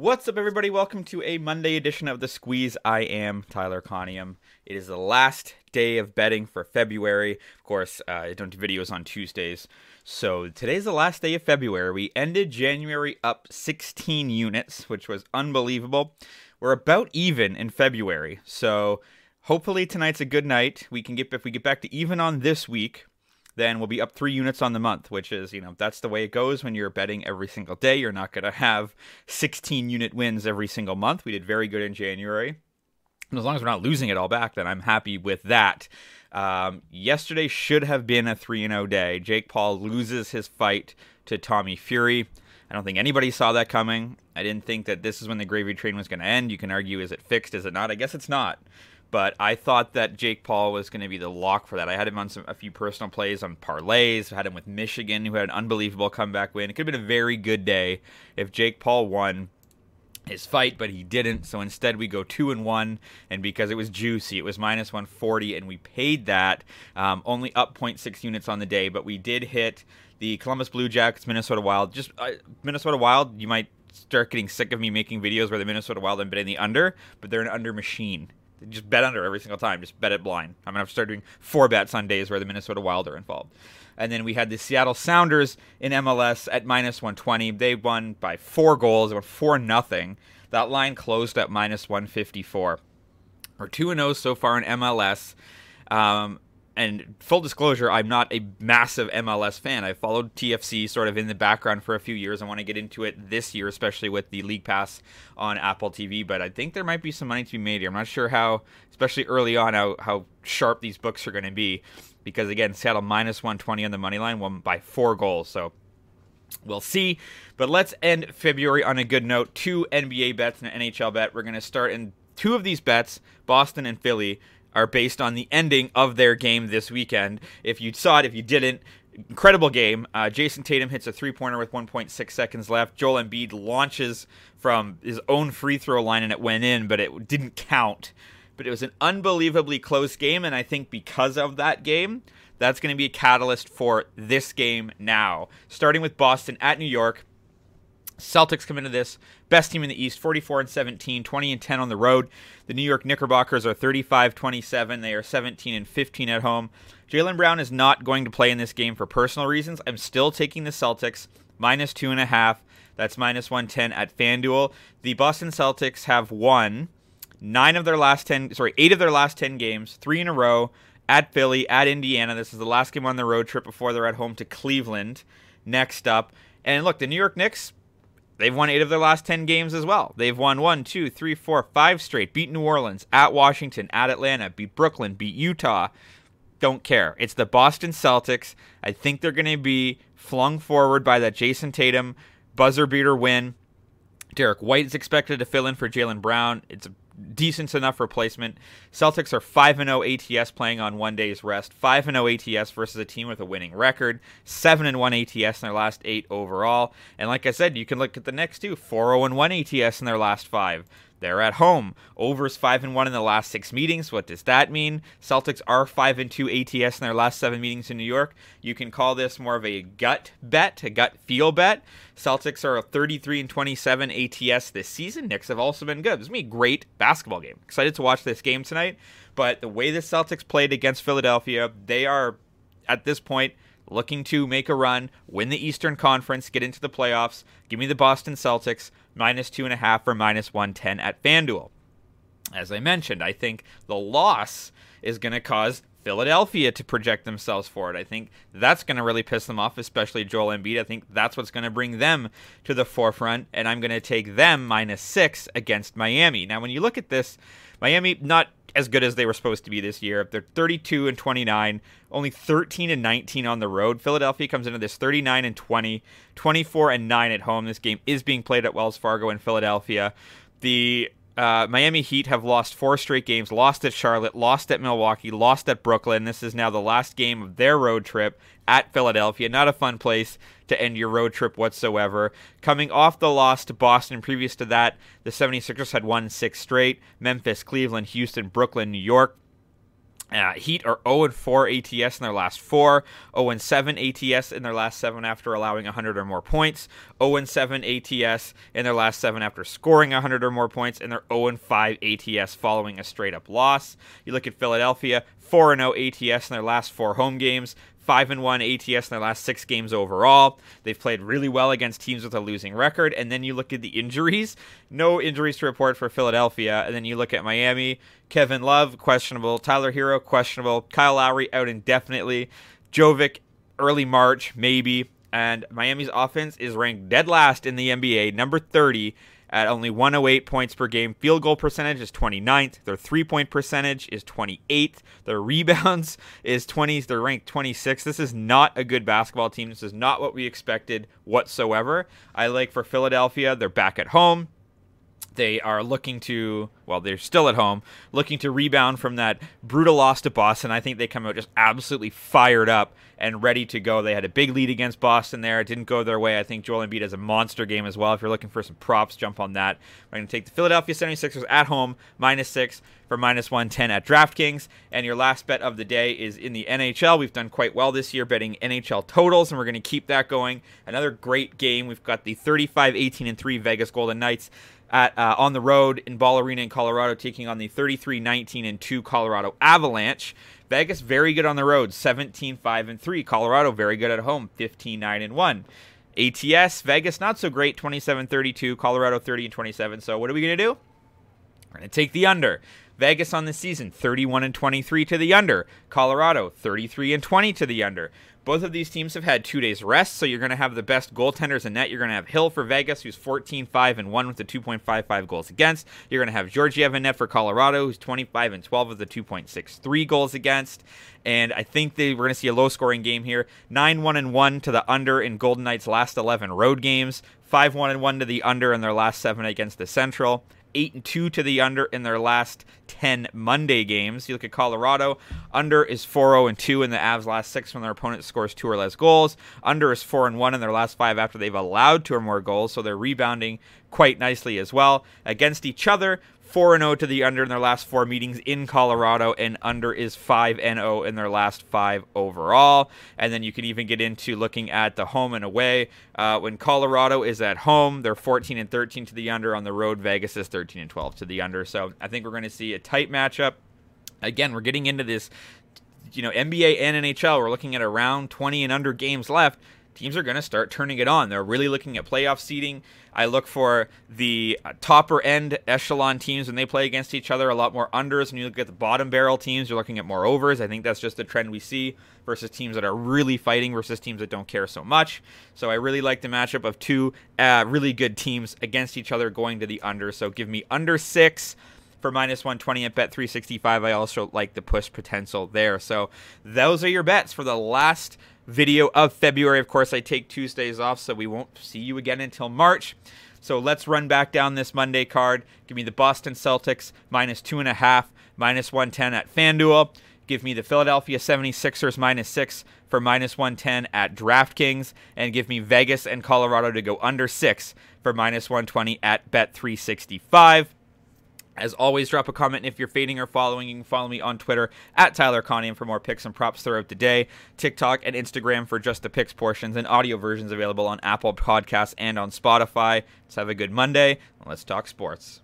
What's up, everybody? Welcome to a Monday edition of The Squeeze. I am Tyler Conium. It is the last day of betting for February. Of course, uh, I don't do videos on Tuesdays. So today's the last day of February. We ended January up 16 units, which was unbelievable. We're about even in February. So hopefully tonight's a good night. We can get if we get back to even on this week, then we'll be up three units on the month, which is, you know, that's the way it goes when you're betting every single day. You're not going to have 16 unit wins every single month. We did very good in January. And as long as we're not losing it all back, then I'm happy with that. Um, yesterday should have been a 3 0 day. Jake Paul loses his fight to Tommy Fury. I don't think anybody saw that coming. I didn't think that this is when the gravy train was going to end. You can argue, is it fixed? Is it not? I guess it's not but I thought that Jake Paul was going to be the lock for that. I had him on some, a few personal plays on parlays. I had him with Michigan, who had an unbelievable comeback win. It could have been a very good day if Jake Paul won his fight, but he didn't. So instead, we go two and one, and because it was juicy, it was minus 140, and we paid that um, only up 0.6 units on the day. But we did hit the Columbus Blue Jackets, Minnesota Wild. Just uh, Minnesota Wild, you might start getting sick of me making videos where the Minnesota Wild I'm betting the under, but they're an under machine. Just bet under every single time. Just bet it blind. I'm gonna start doing four bets on days where the Minnesota Wild are involved. And then we had the Seattle Sounders in MLS at minus 120. They won by four goals. They won four nothing. That line closed at minus 154. We're two and zero oh so far in MLS. Um, and full disclosure, I'm not a massive MLS fan. I followed TFC sort of in the background for a few years. I want to get into it this year, especially with the League Pass on Apple TV. But I think there might be some money to be made here. I'm not sure how, especially early on, how, how sharp these books are going to be. Because again, Seattle minus 120 on the money line, won by four goals. So We'll see. But let's end February on a good note. Two NBA bets and an NHL bet. We're going to start in two of these bets, Boston and Philly, are based on the ending of their game this weekend. If you saw it, if you didn't, incredible game. Uh, Jayson Tatum hits a three pointer with 1.6 seconds left. Joel Embiid launches from his own free throw line and it went in, but it didn't count. But it was an unbelievably close game, and I think because of that game, that's going to be a catalyst for this game now. Starting with Boston at New York. Celtics come into this best team in the East, 44 and 17, 20 and 10 on the road. The New York Knickerbockers are 35 27. They are 17 and 15 at home. Jaylen Brown is not going to play in this game for personal reasons. I'm still taking the Celtics minus two and a half. That's minus 110 at FanDuel. The Boston Celtics have won nine of their last 10, sorry, eight of their last 10 games, three in a row at Philly, at Indiana. This is the last game on the road trip before they're at home to Cleveland next up. And look, the New York Knicks, They've won eight of their last 10 games as well. They've won one, two, three, four, five straight. Beat New Orleans, at Washington, at Atlanta, beat Brooklyn, beat Utah. Don't care. It's the Boston Celtics. I think they're going to be flung forward by that Jayson Tatum buzzer beater win. Derrick White is expected to fill in for Jaylen Brown. It's a decent enough replacement. Celtics are 5 0 ATS playing on one day's rest. 5 0 ATS versus a team with a winning record. 7 1 ATS in their last eight overall. And like I said, you can look at the next two 4 0 1 ATS in their last five. They're at home. Overs five and one in the last six meetings. What does that mean? Celtics are five and two ATS in their last seven meetings in New York. You can call this more of a gut bet, a gut feel bet. Celtics are 33 and 27 ATS this season. Knicks have also been good. This is gonna be a great basketball game. Excited to watch this game tonight. But the way the Celtics played against Philadelphia, they are at this point looking to make a run, win the Eastern Conference, get into the playoffs. Give me the Boston Celtics minus two and a half or minus 110 at FanDuel. As I mentioned, I think the loss is going to cause Philadelphia to project themselves forward. I think that's going to really piss them off, especially Joel Embiid. I think that's what's going to bring them to the forefront, and I'm going to take them minus six against Miami. Now, when you look at this, Miami not as good as they were supposed to be this year. They're 32 and 29, only 13 and 19 on the road. Philadelphia comes into this 39 and 20, 24 and 9 at home. This game is being played at Wells Fargo in Philadelphia. The uh, Miami Heat have lost four straight games, lost at Charlotte, lost at Milwaukee, lost at Brooklyn. This is now the last game of their road trip at Philadelphia. Not a fun place to end your road trip whatsoever. Coming off the loss to Boston, previous to that, the 76ers had won six straight Memphis, Cleveland, Houston, Brooklyn, New York. Uh, Heat are 0 and 4 ATS in their last four, 0 and 7 ATS in their last seven after allowing 100 or more points, 0 and 7 ATS in their last seven after scoring 100 or more points, and they're 0 and 5 ATS following a straight up loss. You look at Philadelphia, 4 0 ATS in their last four home games, five and one ATS in their last six games overall. They've played really well against teams with a losing record. And then you look at the injuries. No injuries to report for Philadelphia. And then you look at Miami. Kevin Love questionable. Tyler Herro questionable. Kyle Lowry out indefinitely. Jovic early March maybe. And Miami's offense is ranked dead last in the NBA, number 30 at only 108 points per game. Field goal percentage is 29th. Their three point percentage is 28th. Their rebounds is 20s. They're ranked 26th. This is not a good basketball team. This is not what we expected whatsoever. I like for Philadelphia, they're back at home. They are looking to, well, they're still at home, looking to rebound from that brutal loss to Boston. I think they come out just absolutely fired up and ready to go. They had a big lead against Boston there. It didn't go their way. I think Joel Embiid has a monster game as well. If you're looking for some props, jump on that. We're going to take the Philadelphia 76ers at home, minus six for minus 110 at DraftKings. And your last bet of the day is in the NHL. We've done quite well this year betting NHL totals, and we're going to keep that going. Another great game. We've got the 35 18 and 3 Vegas Golden Knights at uh, on the road in Ball Arena in Colorado, taking on the 33-19 and 2 Colorado Avalanche. Vegas very good on the road, 17-5 and 3. Colorado very good at home, 15-9 and 1. ATS Vegas not so great, 27-32. Colorado 30 and 27. So what are we gonna do? We're gonna take the under. Vegas on the season, 31 and 23 to the under. Colorado, 33 and 20 to the under. Both of these teams have had two days rest, so you're going to have the best goaltenders in net. You're going to have Hill for Vegas, who's 14 5 and 1 with the 2.55 goals against. You're going to have Georgiev in net for Colorado, who's 25 and 12 with the 2.63 goals against. And I think they, we're going to see a low scoring game here 9 1 and 1 to the under in Golden Knights' last 11 road games, 5 1 and 1 to the under in their last seven against the Central eight and two to the under in their last ten Monday games. You look at Colorado, under is 4-0 and two in the Avs' last six when their opponent scores two or less goals. Under is four and one in their last five after they've allowed two or more goals, so they're rebounding quite nicely as well against each other. 4 0 to the under in their last four meetings in Colorado, and under is 5 0 in their last five overall. And then you can even get into looking at the home and away. Uh, when Colorado is at home, they're 14 and 13 to the under. On the road, Vegas is 13 and 12 to the under. So I think we're going to see a tight matchup. Again, we're getting into this, you know, NBA and NHL. We're looking at around 20 and under games left teams are going to start turning it on. They're really looking at playoff seeding. I look for the uh, topper end echelon teams when they play against each other, a lot more unders. When you look at the bottom barrel teams, you're looking at more overs. I think that's just the trend we see versus teams that are really fighting versus teams that don't care so much. So I really like the matchup of two uh, really good teams against each other going to the under. So give me under six for minus 120 at bet 365 i also like the push potential there so those are your bets for the last video of February. Of course, I take Tuesdays off, so we won't see you again until March. So let's run back down this Monday card. Give me the Boston Celtics minus two and a half, minus 110 at FanDuel. Give me the Philadelphia 76ers minus six for minus 110 at DraftKings. And give me Vegas and Colorado to go under six for minus 120 at Bet365. As always, drop a comment if you're fading or following. You can follow me on Twitter at Tyler Conium for more picks and props throughout the day. TikTok and Instagram for just the picks portions and audio versions available on Apple Podcasts and on Spotify. Let's have a good Monday. And let's talk sports.